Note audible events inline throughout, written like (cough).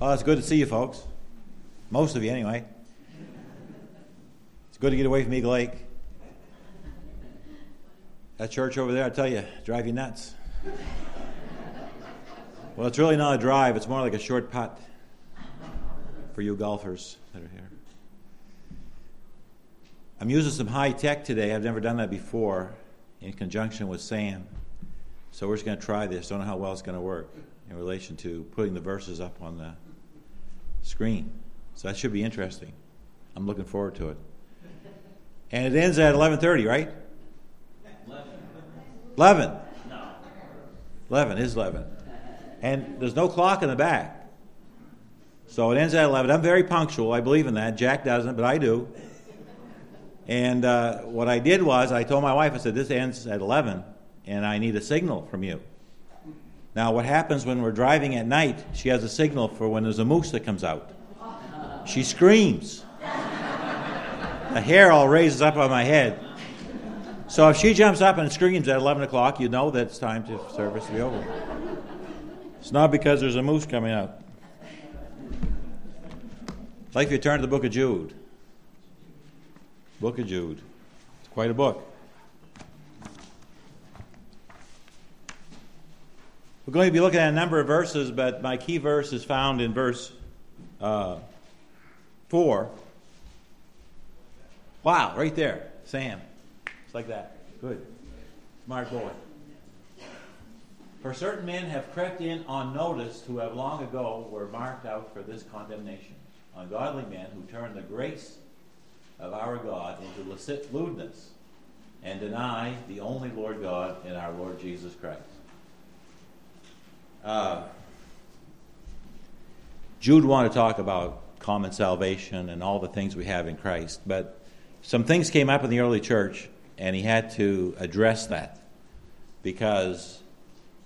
Well, it's good to see you folks. Most of you, anyway. It's good to get away from Eagle Lake. That church over there, I tell you, drive you nuts. Well, it's really not a drive, it's more like a short putt for you golfers that are here. I'm using some high tech today. I've never done that before in conjunction with Sam. So we're just going to try this. Don't know how well it's going to work in relation to putting the verses up on the screen. So that should be interesting. I'm looking forward to it. And it ends at 11:30, right? 11. 11 No. 11 is 11. And there's no clock in the back. So it ends at 11. I'm very punctual. I believe in that. Jack doesn't, but I do. And uh, what I did was I told my wife, I said, this ends at 11, and I need a signal from you. Now, what happens when we're driving at night, she has a signal for when there's a moose that comes out. She screams. The hair all raises up on my head. So if she jumps up and screams at 11 o'clock, you know that it's time to service to be over. It's not because there's a moose coming out. Like if you turn to the book of Jude. Book of Jude. It's quite a book. We're going to be looking at a number of verses, but my key verse is found in verse uh, 4. Wow, right there. Sam. It's like that. Good. Smart boy. For certain men have crept in unnoticed who have long ago were marked out for this condemnation. Ungodly men who turn the grace of our God into licit lewdness and deny the only Lord God and our Lord Jesus Christ. Uh, Jude wanted to talk about common salvation and all the things we have in Christ, but some things came up in the early church, and he had to address that because,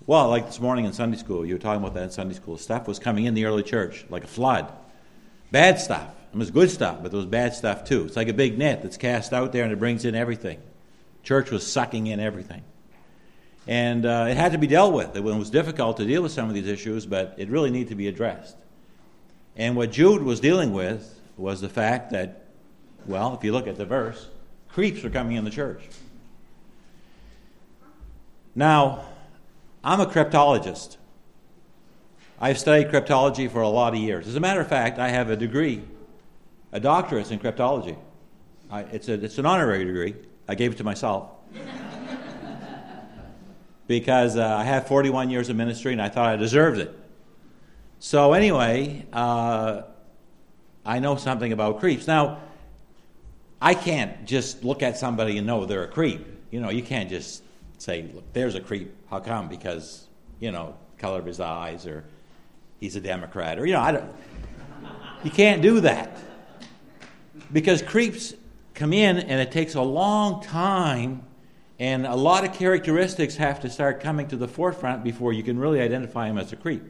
well, like this morning in Sunday school, you were talking about that in Sunday school. Stuff was coming in the early church like a flood, bad stuff. It was good stuff, but there was bad stuff too. It's like a big net that's cast out there and it brings in everything. Church was sucking in everything. And uh, it had to be dealt with. It was difficult to deal with some of these issues, but it really needed to be addressed. And what Jude was dealing with was the fact that, well, if you look at the verse, creeps are coming in the church. Now, I'm a cryptologist. I've studied cryptology for a lot of years. As a matter of fact, I have a degree, a doctorate in cryptology. I, it's, a, it's an honorary degree. I gave it to myself because uh, I have 41 years of ministry and I thought I deserved it. So, anyway, uh, I know something about creeps. Now, I can't just look at somebody and know they're a creep. You know, you can't just say, look, there's a creep. How come? Because, you know, color of his eyes or he's a Democrat or, you know, I don't. You can't do that. Because creeps come in and it takes a long time and a lot of characteristics have to start coming to the forefront before you can really identify him as a creep.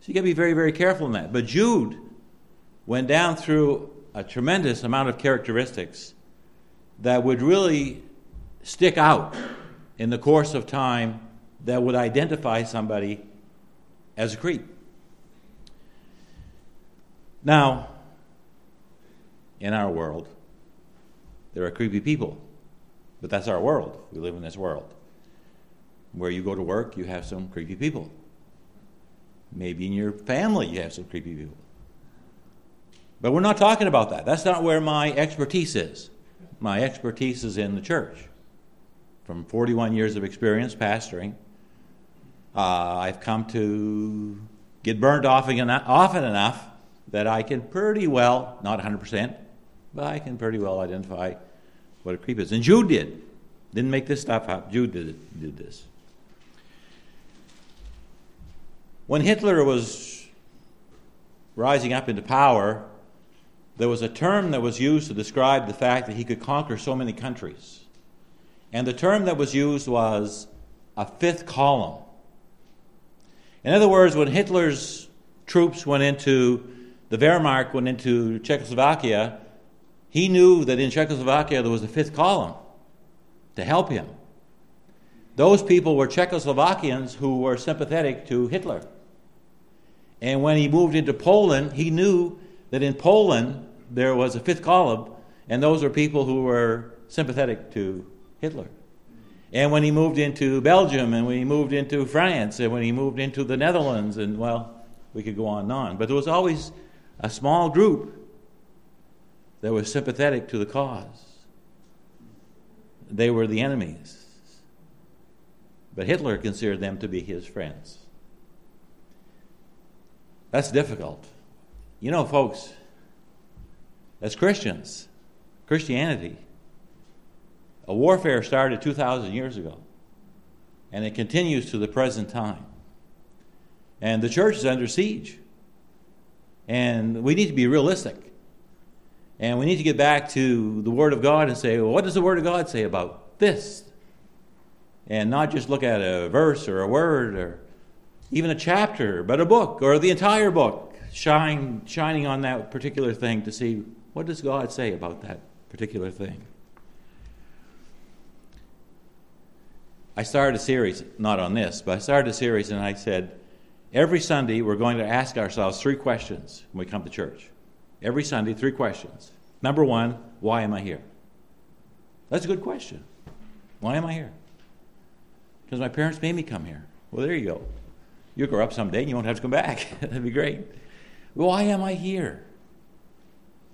So you got to be very, very careful in that. But Jude went down through a tremendous amount of characteristics that would really stick out in the course of time that would identify somebody as a creep. Now, in our world, there are creepy people. But that's our world. We live in this world. Where you go to work, you have some creepy people. Maybe in your family, you have some creepy people. But we're not talking about that. That's not where my expertise is. My expertise is in the church. From 41 years of experience pastoring, uh, I've come to get burned enough, often enough that I can pretty well, not 100%, but I can pretty well identify what a creep is. And Jude did. Didn't make this stuff up. Jude did, did this. When Hitler was rising up into power, there was a term that was used to describe the fact that he could conquer so many countries. And the term that was used was a fifth column. In other words, when Hitler's troops went into, the Wehrmacht went into Czechoslovakia, he knew that in Czechoslovakia there was a fifth column to help him. Those people were Czechoslovakians who were sympathetic to Hitler. And when he moved into Poland, he knew that in Poland there was a fifth column, and those were people who were sympathetic to Hitler. And when he moved into Belgium, and when he moved into France, and when he moved into the Netherlands, and well, we could go on and on. But there was always a small group that were sympathetic to the cause. They were the enemies. But Hitler considered them to be his friends. That's difficult. You know, folks, as Christians, Christianity, a warfare started 2,000 years ago, and it continues to the present time. And the church is under siege. And we need to be realistic. And we need to get back to the Word of God and say, well, what does the Word of God say about this? And not just look at a verse or a word or even a chapter, but a book or the entire book, shine, shining on that particular thing to see what does God say about that particular thing. I started a series, not on this, but I started a series and I said, every Sunday we're going to ask ourselves three questions when we come to church. Every Sunday, three questions. Number one, why am I here? That's a good question. Why am I here? Because my parents made me come here. Well, there you go. You'll grow up someday and you won't have to come back. (laughs) That'd be great. Why am I here?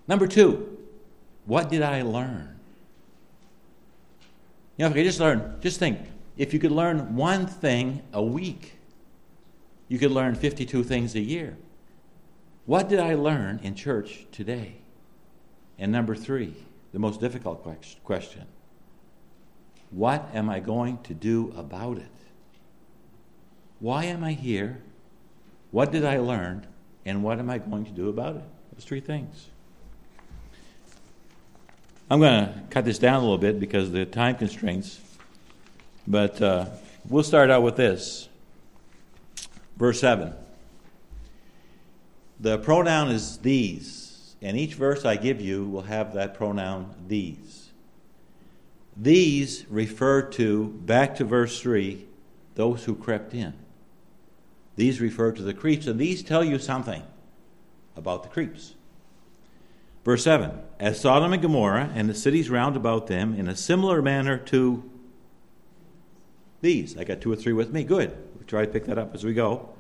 Number two, what did I learn? You know, if I just learn, just think, if you could learn one thing a week, you could learn 52 things a year. What did I learn in church today? And number three, the most difficult question what am I going to do about it? Why am I here? What did I learn? And what am I going to do about it? Those three things. I'm going to cut this down a little bit because of the time constraints, but uh, we'll start out with this. Verse 7. The pronoun is these, and each verse I give you will have that pronoun these. These refer to, back to verse 3, those who crept in. These refer to the creeps, and these tell you something about the creeps. Verse 7 As Sodom and Gomorrah and the cities round about them, in a similar manner to these. I got two or three with me. Good. We'll try to pick that up as we go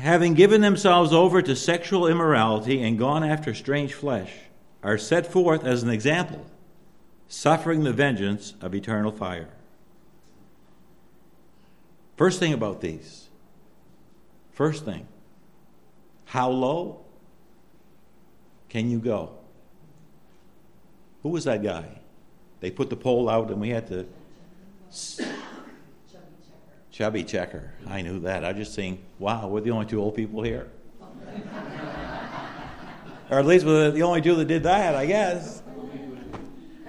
having given themselves over to sexual immorality and gone after strange flesh, are set forth as an example, suffering the vengeance of eternal fire. First thing about these, first thing, how low can you go? Who was that guy? They put the pole out and we had to Chubby checker. I knew that. I just saying, wow, we're the only two old people here. or at least we're the only two that did that, I guess.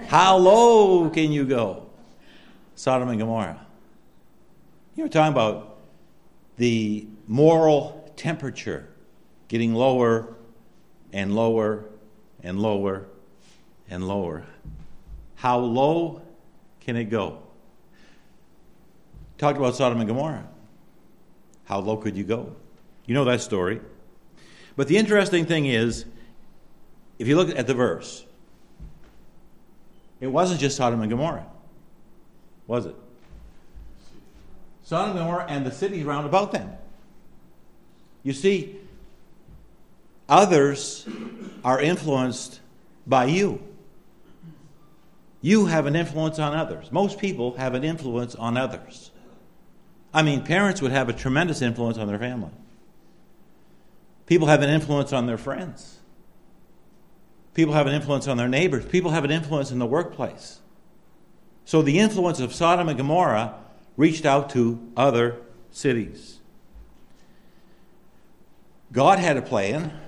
How low can you go? Sodom and Gomorrah. You know, talking about the moral temperature getting lower and lower and lower and lower. How low can it go? Talked about Sodom and Gomorrah. How low could you go? You know that story. But the interesting thing is, if you look at the verse, it wasn't just Sodom and Gomorrah, was it? Sodom and Gomorrah and the cities round about them. You see, others are influenced by you. You have an influence on others. Most people have an influence on others. I mean, parents would have a tremendous influence on their family. People have an influence on their friends. People have an influence on their neighbors. People have an influence in the workplace. So the influence of Sodom and Gomorrah reached out to other cities. God had a plan.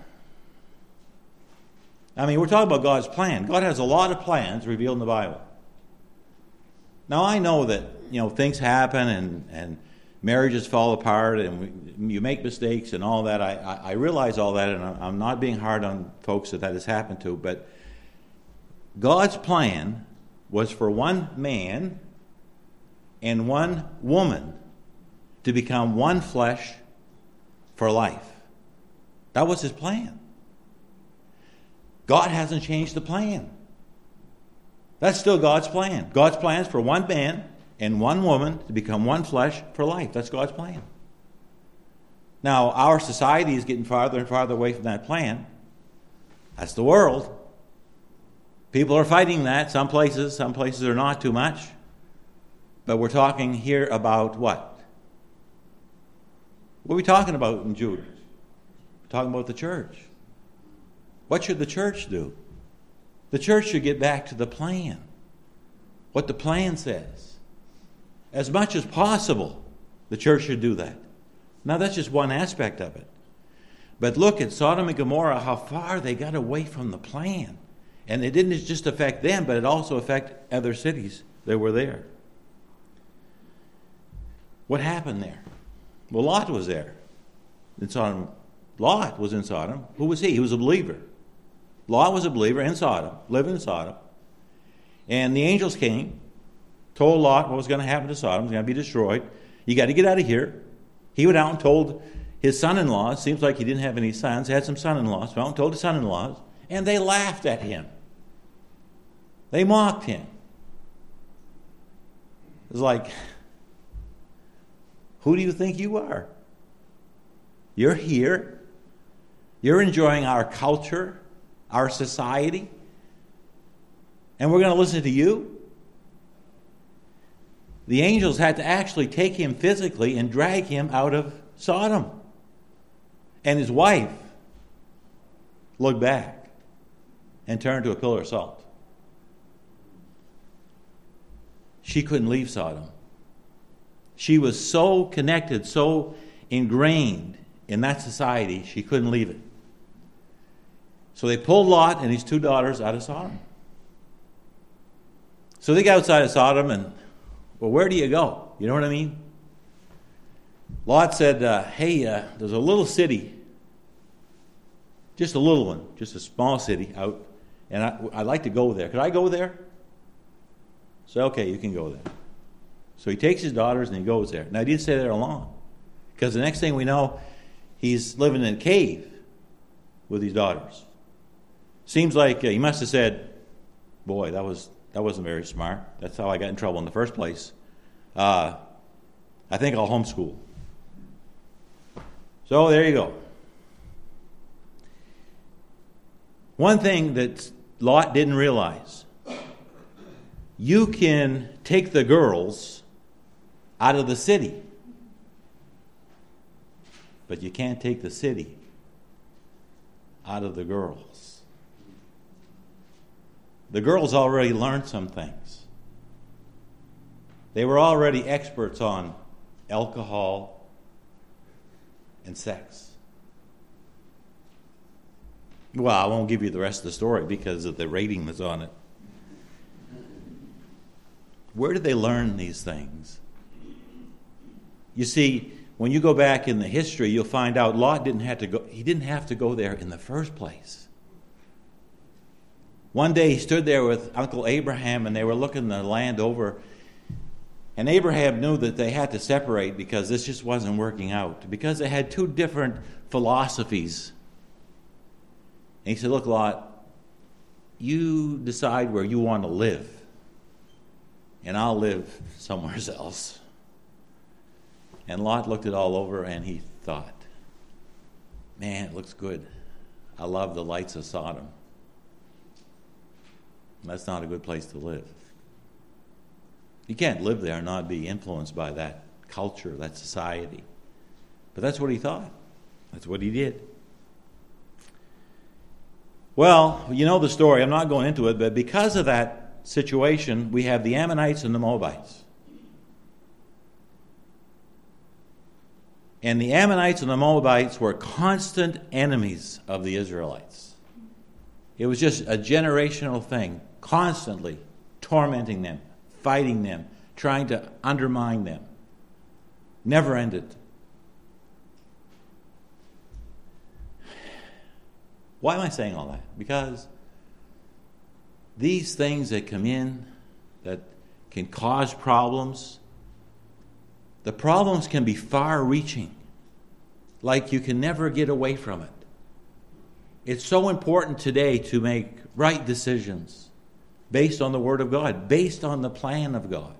I mean, we're talking about God's plan. God has a lot of plans revealed in the Bible. Now, I know that, you know, things happen and, and marriages fall apart and we, you make mistakes and all that. I, I, I realize all that, and I'm not being hard on folks that that has happened to, but God's plan was for one man and one woman to become one flesh for life. That was his plan. God hasn't changed the plan. That's still God's plan. God's plan is for one man and one woman to become one flesh for life. That's God's plan. Now, our society is getting farther and farther away from that plan. That's the world. People are fighting that. Some places, some places are not too much. But we're talking here about what? What are we talking about in Jude? We're talking about the church. What should the church do? The church should get back to the plan. What the plan says. As much as possible, the church should do that. Now, that's just one aspect of it. But look at Sodom and Gomorrah, how far they got away from the plan. And it didn't just affect them, but it also affected other cities that were there. What happened there? Well, Lot was there in Sodom. Lot was in Sodom. Who was he? He was a believer. Lot was a believer in Sodom, living in Sodom. And the angels came, told Lot what was going to happen to Sodom. It was going to be destroyed. You got to get out of here. He went out and told his son in laws, seems like he didn't have any sons, He had some son in laws, went out and told his son in laws, and they laughed at him. They mocked him. It was like, who do you think you are? You're here. You're enjoying our culture, our society, and we're going to listen to you? The angels had to actually take him physically and drag him out of Sodom. And his wife looked back and turned to a pillar of salt. She couldn't leave Sodom. She was so connected, so ingrained in that society, she couldn't leave it. So they pulled Lot and his two daughters out of Sodom. So they got outside of Sodom, and, well, where do you go? You know what I mean? Lot said, uh, Hey, uh, there's a little city, just a little one, just a small city out, and I, would like to go there. Could I go there? So, okay, you can go there. So he takes his daughters and he goes there. Now, he didn't stay there long, because the next thing we know, he's living in a cave with his daughters. Seems like uh, he must have said, Boy, that, was, that wasn't very smart. That's how I got in trouble in the first place. Uh, I think I'll homeschool. So there you go. One thing that Lot didn't realize you can take the girls out of the city, but you can't take the city out of the girls. The girls already learned some things. They were already experts on alcohol and sex. Well, I won't give you the rest of the story because of the rating that's on it. Where did they learn these things? You see, when you go back in the history, you'll find out Lot didn't have to go, he didn't have to go there in the first place. One day he stood there with Uncle Abraham and they were looking the land over. And Abraham knew that they had to separate because this just wasn't working out, because they had two different philosophies. And he said, Look, Lot, you decide where you want to live, and I'll live somewhere else. And Lot looked it all over and he thought, Man, it looks good. I love the lights of Sodom. That's not a good place to live. You can't live there and not be influenced by that culture, that society. But that's what he thought. That's what he did. Well, you know the story. I'm not going into it, but because of that situation, we have the Ammonites and the Moabites. And the Ammonites and the Moabites were constant enemies of the Israelites. It was just a generational thing, constantly tormenting them, fighting them, trying to undermine them. Never ended. Why am I saying all that? Because these things that come in that can cause problems, the problems can be far reaching, like you can never get away from it. It's so important today to make right decisions based on the Word of God, based on the plan of God.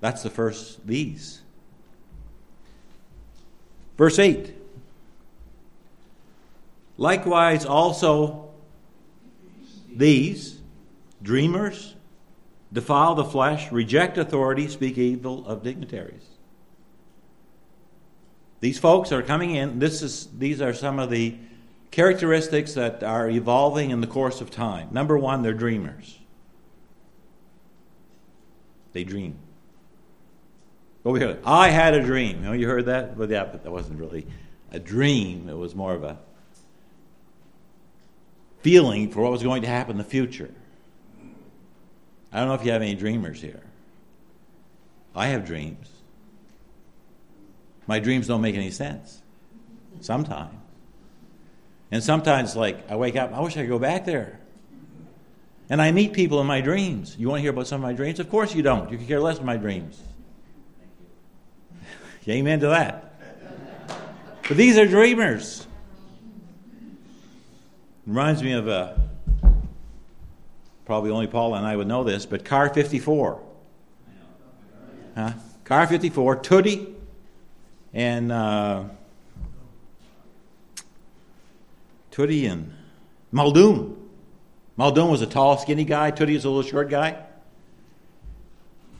That's the first these. Verse 8. Likewise, also these dreamers defile the flesh, reject authority, speak evil of dignitaries. These folks are coming in. This is, these are some of the characteristics that are evolving in the course of time. Number one, they're dreamers. They dream. Over here, I had a dream. You, know, you heard that? Well, yeah, but that wasn't really a dream. It was more of a feeling for what was going to happen in the future. I don't know if you have any dreamers here. I have dreams. My dreams don't make any sense. Sometimes. And sometimes, like, I wake up, I wish I could go back there. And I meet people in my dreams. You want to hear about some of my dreams? Of course you don't. You can care less of my dreams. (laughs) Amen to that. But these are dreamers. Reminds me of a, uh, probably only Paul and I would know this, but Car 54. Huh? Car 54, Toody, and uh, Toody and Muldoon. Muldoon was a tall, skinny guy. Toody was a little short guy.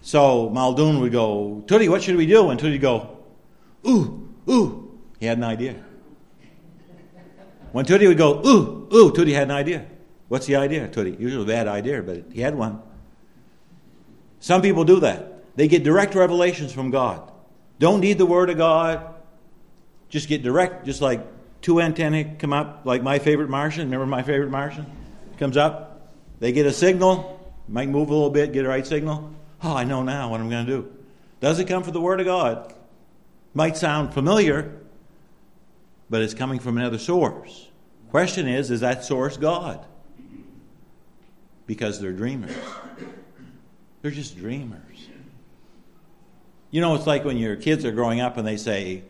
So Muldoon would go, Toody, what should we do? And Toody would go, ooh, ooh. He had an idea. When Toody would go, ooh, ooh, Toody had an idea. What's the idea, Toody? Usually a bad idea, but he had one. Some people do that. They get direct revelations from God. Don't need the Word of God. Just get direct, just like two antennae come up, like my favorite Martian. Remember my favorite Martian? Comes up. They get a signal, might move a little bit, get a right signal. Oh, I know now what I'm going to do. Does it come from the Word of God? Might sound familiar, but it's coming from another source. Question is, is that source God? Because they're dreamers. They're just dreamers. You know, it's like when your kids are growing up and they say,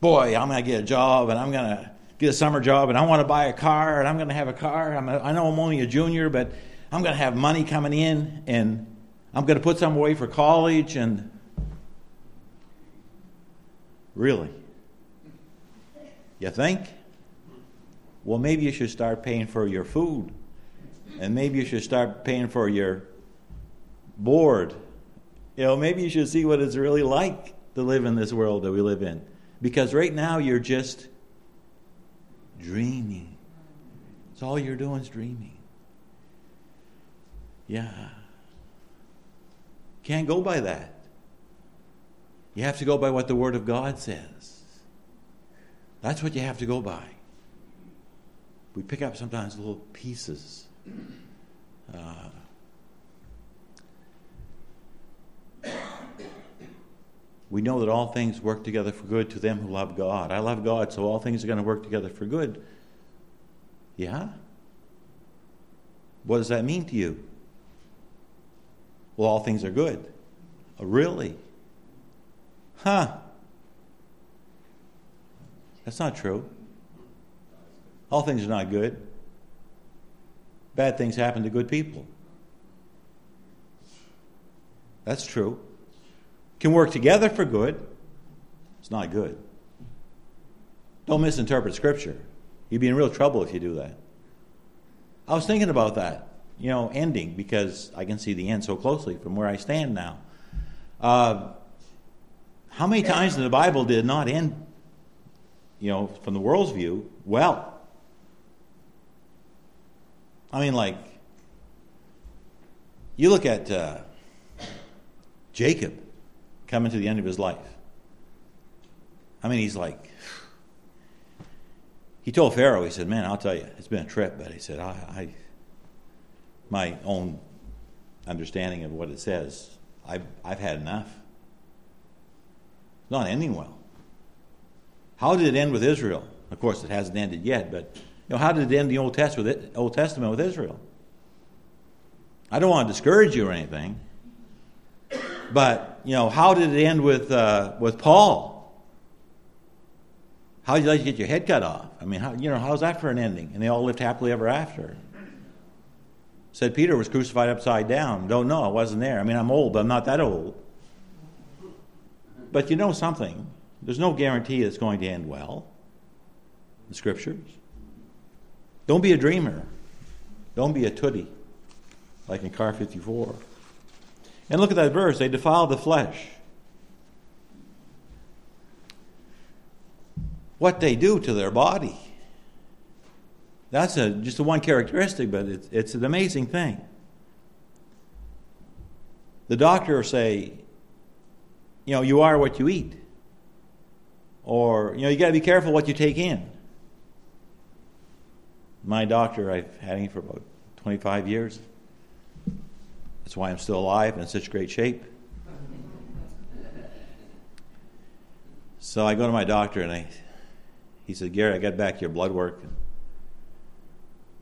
Boy, I'm going to get a job and I'm going to get a summer job and I want to buy a car and I'm going to have a car. I'm a, I know I'm only a junior, but I'm going to have money coming in and I'm going to put some away for college and Really? You think? Well, maybe you should start paying for your food. And maybe you should start paying for your board. You know, maybe you should see what it's really like to live in this world that we live in. Because right now you're just dreaming. It's all you're doing is dreaming. Yeah. Can't go by that. You have to go by what the Word of God says. That's what you have to go by. We pick up sometimes little pieces. Uh, we know that all things work together for good to them who love God. I love God, so all things are going to work together for good. Yeah? What does that mean to you? Well, all things are good. Oh, really? Huh. That's not true. All things are not good. Bad things happen to good people. That's true. Can work together for good. It's not good. Don't misinterpret Scripture. You'd be in real trouble if you do that. I was thinking about that, you know, ending because I can see the end so closely from where I stand now. Uh, how many times in the Bible did not end, you know, from the world's view, well? I mean, like, you look at uh, Jacob coming to the end of his life. I mean, he's like, he told Pharaoh, he said, Man, I'll tell you, it's been a trip, but he said, I, I my own understanding of what it says, I've, I've had enough not ending well. How did it end with Israel? Of course, it hasn't ended yet, but you know, how did it end the Old Testament with, it, Old Testament with Israel? I don't want to discourage you or anything, but you know, how did it end with uh, with Paul? How'd you like to get your head cut off? I mean, how, you know, how's that for an ending? And they all lived happily ever after. Said Peter was crucified upside down. Don't know, I wasn't there. I mean, I'm old, but I'm not that old. But you know something? There's no guarantee it's going to end well. The scriptures. Don't be a dreamer. Don't be a Toody, like in Car 54. And look at that verse. They defile the flesh. what they do to their body. That's a, just a one characteristic, but it's, it's an amazing thing. The doctor will say, you know, you are what you eat. Or, you know, you got to be careful what you take in. My doctor, I've had him for about 25 years. That's why I'm still alive and in such great shape. So I go to my doctor and I he said, Gary, I got back your blood work.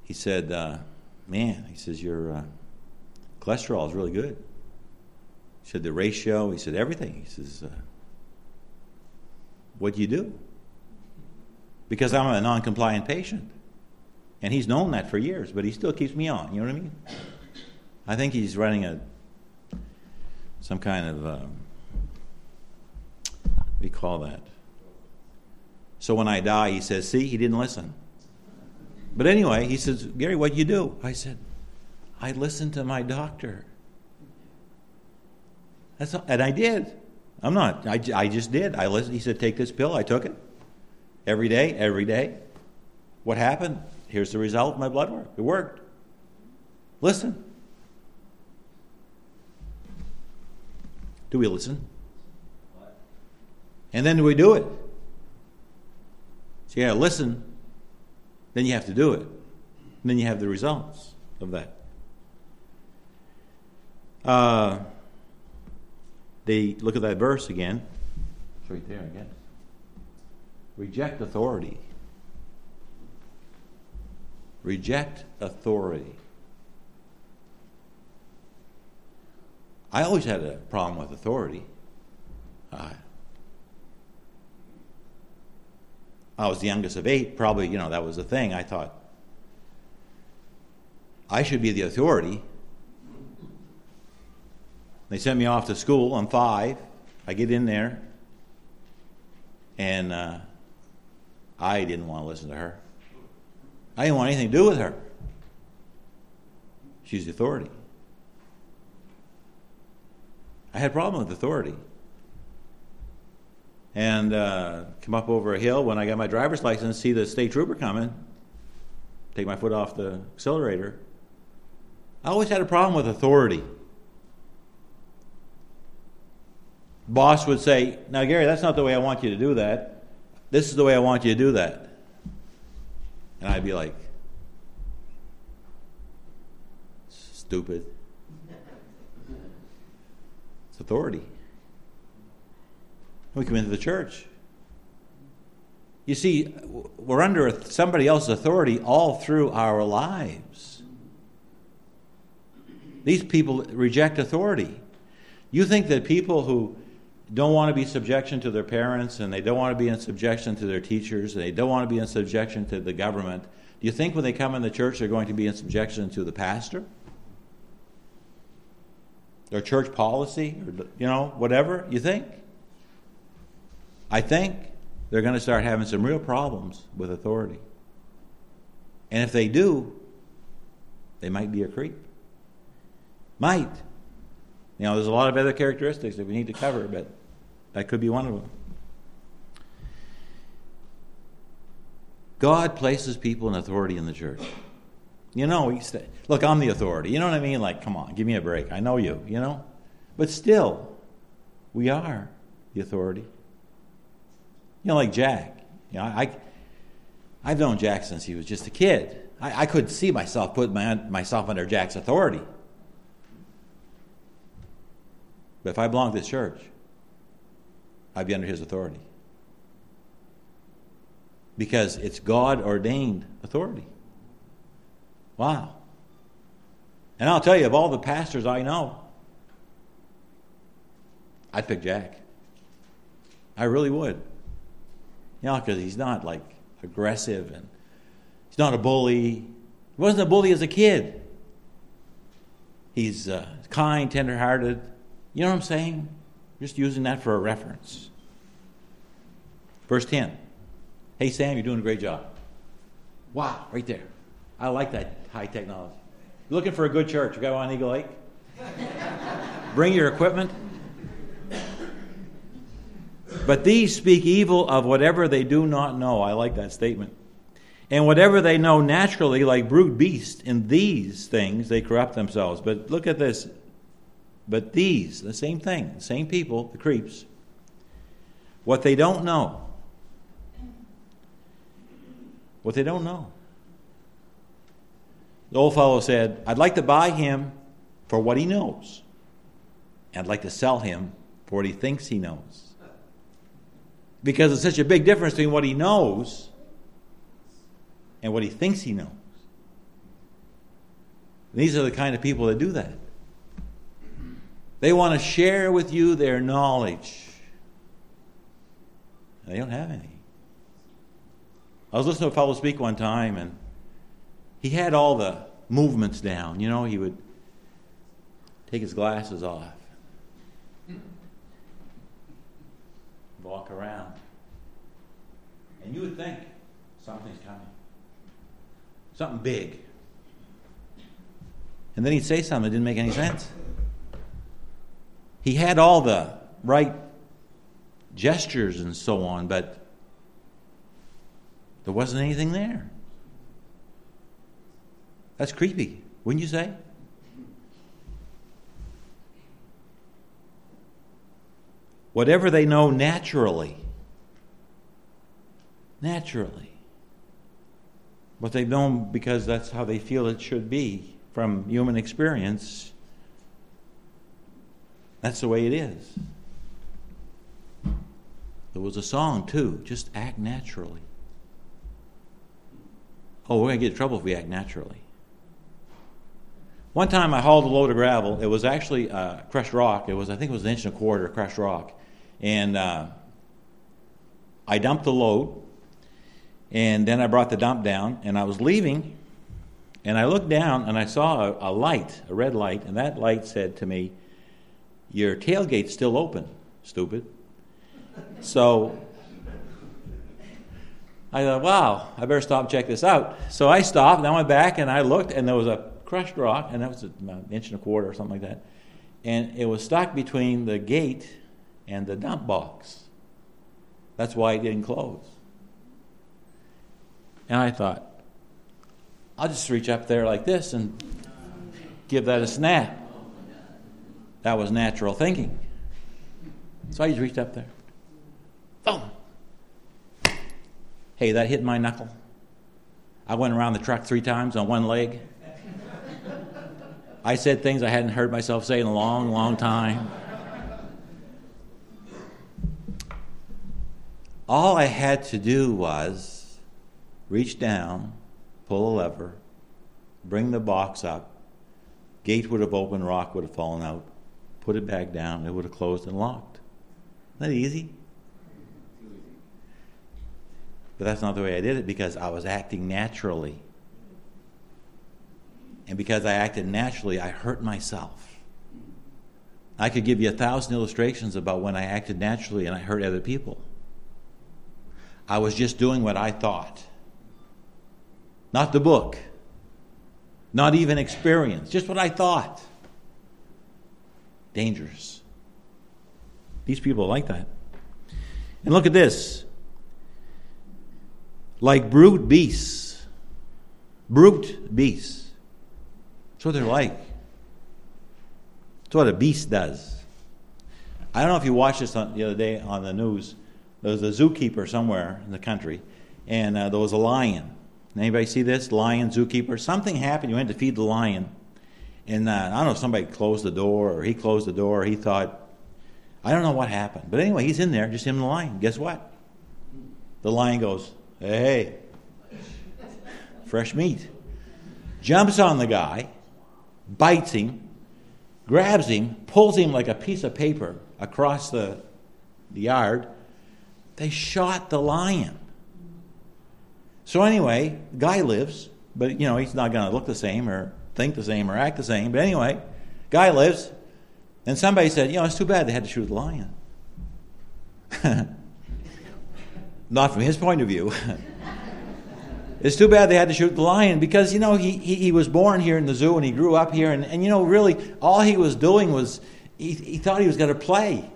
He said, uh, man, he says, your uh, cholesterol is really good. He said, the ratio, he said, everything. He says, uh, what do you do? Because I'm a non compliant patient. And he's known that for years, but he still keeps me on. You know what I mean? I think he's running a some kind of um, you call that? So when I die, he says, See, he didn't listen. But anyway, he says, Gary, what you do? I said, I listened to my doctor. That's all, and I did. I'm not. I, I just did. I listened. He said, Take this pill. I took it every day, every day. What happened? Here's the result my blood work. It worked. Listen. Do we listen? And then do we do it? So you got to listen, then you have to do it. And then you have the results of that. Uh, they look at that verse again. It's right there, guess. Reject authority. Reject authority. I always had a problem with authority. Uh, I was the youngest of eight, probably, you know, that was the thing. I thought, I should be the authority. They sent me off to school. I'm five. I get in there, and uh, I didn't want to listen to her. I didn't want anything to do with her. She's the authority. I had a problem with authority and uh, come up over a hill when I got my driver's license, see the state trooper coming, take my foot off the accelerator. I always had a problem with authority. Boss would say, Now, Gary, that's not the way I want you to do that. This is the way I want you to do that. And I'd be like, Stupid. It's authority. We come into the church. You see, we're under somebody else's authority all through our lives. These people reject authority. You think that people who don't want to be subjection to their parents and they don't want to be in subjection to their teachers and they don't want to be in subjection to the government, do you think when they come in the church they're going to be in subjection to the pastor? Their church policy or you know, whatever, you think? I think they're going to start having some real problems with authority. And if they do, they might be a creep. Might. You know, there's a lot of other characteristics that we need to cover, but that could be one of them. God places people in authority in the church. You know, look, I'm the authority. You know what I mean? Like, come on, give me a break. I know you, you know? But still, we are the authority. You know, like Jack. You know, I, I've known Jack since he was just a kid. I, I couldn't see myself putting my, myself under Jack's authority. But if I belonged to this church, I'd be under his authority. Because it's God ordained authority. Wow. And I'll tell you, of all the pastors I know, I'd pick Jack. I really would. You know, because he's not like aggressive and he's not a bully. He wasn't a bully as a kid. He's uh, kind, tenderhearted. You know what I'm saying? Just using that for a reference. Verse 10. Hey, Sam, you're doing a great job. Wow, right there. I like that high technology. Looking for a good church? You got one on Eagle Lake? Bring your equipment. But these speak evil of whatever they do not know. I like that statement. And whatever they know naturally, like brute beasts, in these things they corrupt themselves. But look at this. But these, the same thing, the same people, the creeps, what they don't know, what they don't know. The old fellow said, I'd like to buy him for what he knows. And I'd like to sell him for what he thinks he knows. Because it's such a big difference between what he knows and what he thinks he knows. These are the kind of people that do that. They want to share with you their knowledge. They don't have any. I was listening to a fellow speak one time, and he had all the movements down. You know, he would take his glasses off, walk around, and you would think something's coming, something big. And then he'd say something that didn't make any sense. He had all the right gestures and so on, but there wasn't anything there. That's creepy, wouldn't you say? Whatever they know naturally, naturally, what they've known because that's how they feel it should be from human experience, that's the way it is. There was a song, too, just act naturally. Oh, we're going to get in trouble if we act naturally. One time I hauled a load of gravel. It was actually uh, crushed rock. It was, I think it was an inch and a quarter crushed rock. And uh, I dumped the load, and then I brought the dump down, and I was leaving, and I looked down, and I saw a, a light, a red light, and that light said to me, Your tailgate's still open, stupid. So I thought, wow, I better stop and check this out. So I stopped, and I went back, and I looked, and there was a crushed rock, and that was an uh, inch and a quarter or something like that. And it was stuck between the gate and the dump box. That's why it didn't close. And I thought, I'll just reach up there like this and give that a snap. That was natural thinking. So I just reached up there. Boom! Hey, that hit my knuckle. I went around the truck three times on one leg. I said things I hadn't heard myself say in a long, long time. All I had to do was reach down, pull a lever, bring the box up, gate would have opened, rock would have fallen out, put it back down, it would have closed and locked. Isn't that easy? But that's not the way I did it because I was acting naturally. And because I acted naturally, I hurt myself. I could give you a thousand illustrations about when I acted naturally and I hurt other people. I was just doing what I thought. Not the book, not even experience, just what I thought. Dangerous. These people are like that. And look at this like brute beasts. Brute beasts. What they're like. That's what a beast does. I don't know if you watched this on, the other day on the news. There was a zookeeper somewhere in the country, and uh, there was a lion. Anybody see this? Lion, zookeeper. Something happened. You went to feed the lion. And uh, I don't know if somebody closed the door or he closed the door or he thought, I don't know what happened. But anyway, he's in there, just him and the lion. Guess what? The lion goes, Hey, fresh meat. Jumps on the guy, bites him, grabs him, pulls him like a piece of paper across the, the yard, They shot the lion. So anyway, guy lives, but you know he's not going to look the same or think the same or act the same. But anyway, guy lives, and somebody said, you know, it's too bad they had to shoot the lion. (laughs) not from his point of view. (laughs) it's too bad they had to shoot the lion because you know he, he, he, was born here in the zoo and he grew up here and, and you know really all he was doing was he, he thought he was going to play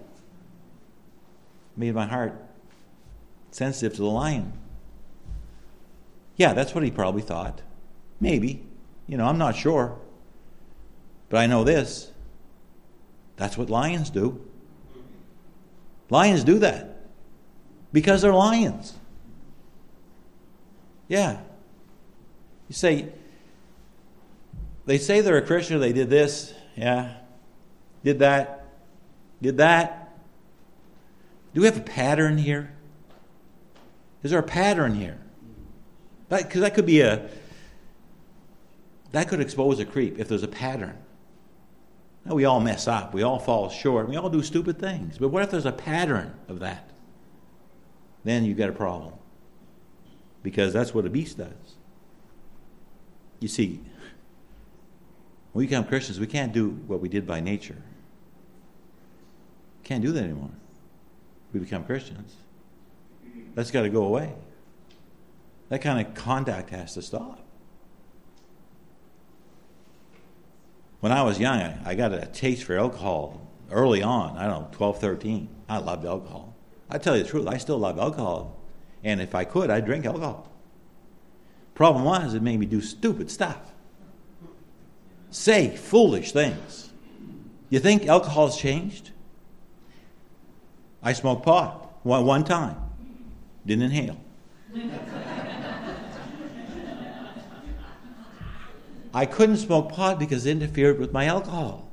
made my heart sensitive to the lion yeah, that's what he probably thought. Maybe. You know, I'm not sure. But I know this. That's what lions do. Lions do that because they're lions. Yeah. You say, they say they're a Christian, they did this, yeah, did that, did that. Do we have a pattern here? Is there a pattern here? Because that could be a, that could expose a creep if there's a pattern. Now, we all mess up, we all fall short, we all do stupid things. But what if there's a pattern of that? Then you've got a problem. Because that's what a beast does. You see, when we become Christians, we can't do what we did by nature. Can't do that anymore. We become Christians. That's got to go away. That kind of contact has to stop. When I was young, I, I got a taste for alcohol early on. I don't know, 12, 13. I loved alcohol. I tell you the truth, I still love alcohol. And if I could, I'd drink alcohol. Problem was, it made me do stupid stuff, say foolish things. You think alcohol's changed? I smoked pot one, one time, didn't inhale. I couldn't smoke pot because it interfered with my alcohol.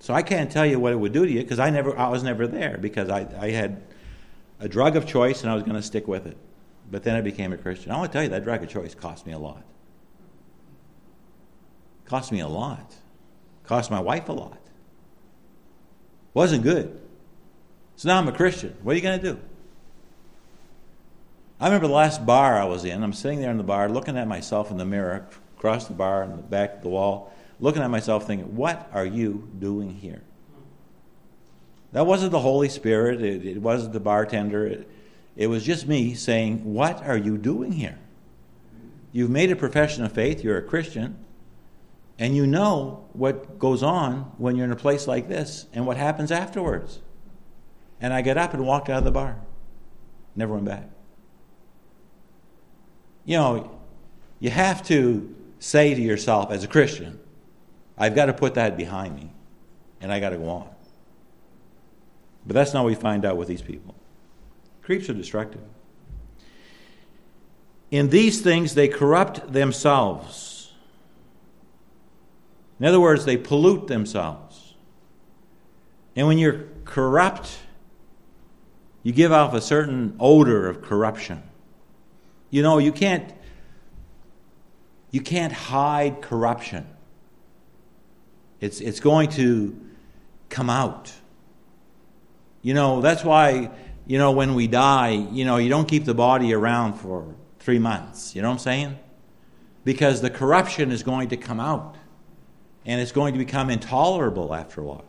So I can't tell you what it would do to you because I never I was never there because I, I had a drug of choice and I was going to stick with it. But then I became a Christian. I want to tell you that drug of choice cost me a lot. Cost me a lot. Cost my wife a lot. Wasn't good. So now I'm a Christian. What are you going to do? I remember the last bar I was in. I'm sitting there in the bar looking at myself in the mirror, across the bar and the back of the wall, looking at myself thinking, what are you doing here? That wasn't the Holy Spirit, it, it wasn't the bartender, it, it was just me saying, What are you doing here? You've made a profession of faith, you're a Christian, and you know what goes on when you're in a place like this and what happens afterwards. And I got up and walked out of the bar. Never went back. You know, you have to say to yourself as a Christian, I've got to put that behind me and I got to go on. But that's not what we find out with these people. Creeps are destructive. In these things, they corrupt themselves. In other words, they pollute themselves. And when you're corrupt, you give off a certain odor of corruption. You know, you can't you can't hide corruption. It's, it's going to come out. You know, that's why, you know, when we die, you know, you don't keep the body around for three months. You know what I'm saying? Because the corruption is going to come out and it's going to become intolerable after a while.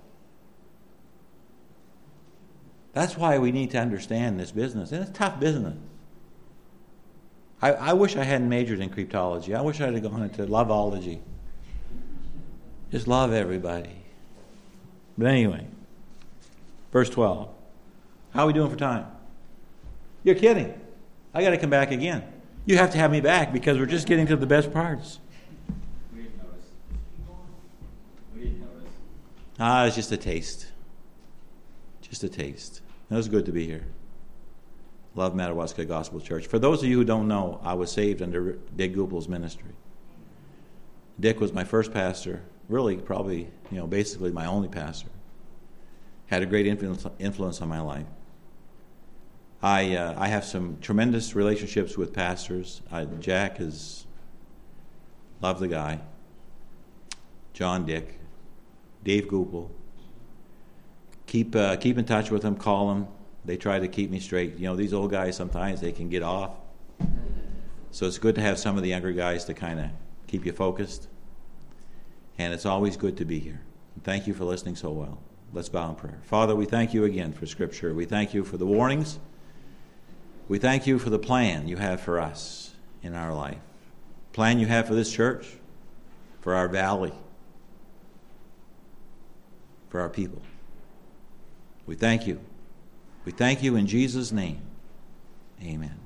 That's why we need to understand this business. And it's tough business. I, I wish I hadn't majored in cryptology. I wish I had gone into loveology. Just love everybody. But anyway, verse 12. How are we doing for time? You're kidding. I got to come back again. You have to have me back because we're just getting to the best parts. Ah, it's just a taste. Just a taste. It was good to be here. Love Madawaska Gospel Church. For those of you who don't know, I was saved under Dick Goupel's ministry. Dick was my first pastor, really, probably, you know, basically my only pastor. Had a great influence, influence on my life. I, uh, I have some tremendous relationships with pastors. Jack is, love the guy. John Dick, Dave Goupel. Keep, uh, keep in touch with them, call them. They try to keep me straight. You know, these old guys sometimes they can get off. So it's good to have some of the younger guys to kind of keep you focused. And it's always good to be here. Thank you for listening so well. Let's bow in prayer. Father, we thank you again for Scripture. We thank you for the warnings. We thank you for the plan you have for us in our life. Plan you have for this church, for our valley, for our people. We thank you. We thank you in Jesus' name. Amen.